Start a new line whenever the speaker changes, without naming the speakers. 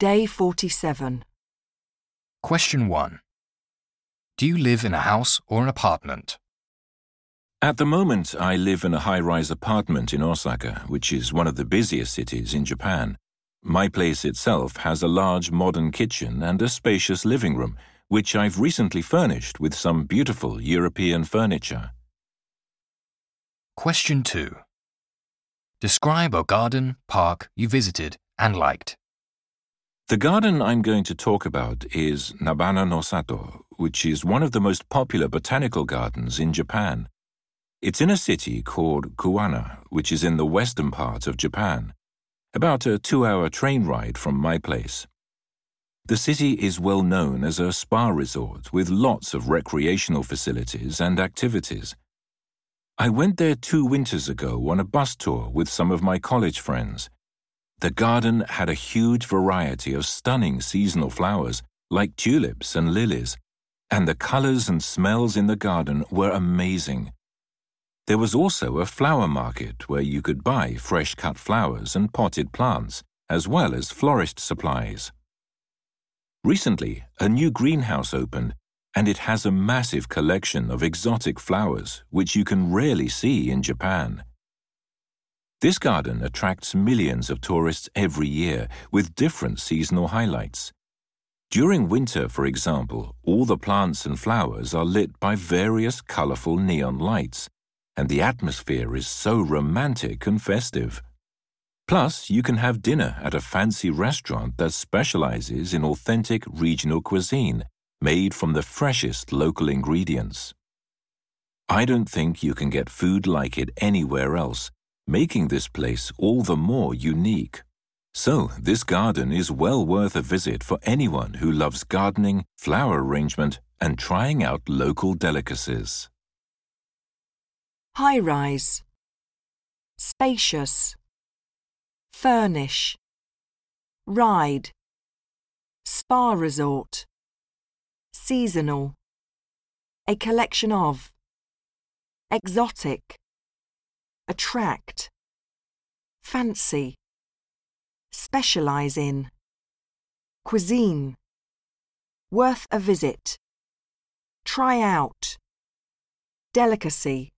Day 47.
Question 1. Do you live in a house or an apartment?
At the moment, I live in a high rise apartment in Osaka, which is one of the busiest cities in Japan. My place itself has a large modern kitchen and a spacious living room, which I've recently furnished with some beautiful European furniture.
Question 2. Describe a garden, park you visited and liked.
The garden I'm going to talk about is Nabana no Sato, which is one of the most popular botanical gardens in Japan. It's in a city called Kuwana, which is in the western part of Japan, about a two hour train ride from my place. The city is well known as a spa resort with lots of recreational facilities and activities. I went there two winters ago on a bus tour with some of my college friends. The garden had a huge variety of stunning seasonal flowers, like tulips and lilies, and the colors and smells in the garden were amazing. There was also a flower market where you could buy fresh cut flowers and potted plants, as well as florist supplies. Recently, a new greenhouse opened, and it has a massive collection of exotic flowers which you can rarely see in Japan. This garden attracts millions of tourists every year with different seasonal highlights. During winter, for example, all the plants and flowers are lit by various colorful neon lights, and the atmosphere is so romantic and festive. Plus, you can have dinner at a fancy restaurant that specializes in authentic regional cuisine made from the freshest local ingredients. I don't think you can get food like it anywhere else, making this place all the more unique. So, this garden is well worth a visit for anyone who loves gardening, flower arrangement, and trying out local delicacies.
High rise. Spacious. Furnish. Ride. Spa resort. Seasonal. A collection of. Exotic. Attract. Fancy. Specialize in. Cuisine. Worth a visit. Try out. Delicacy.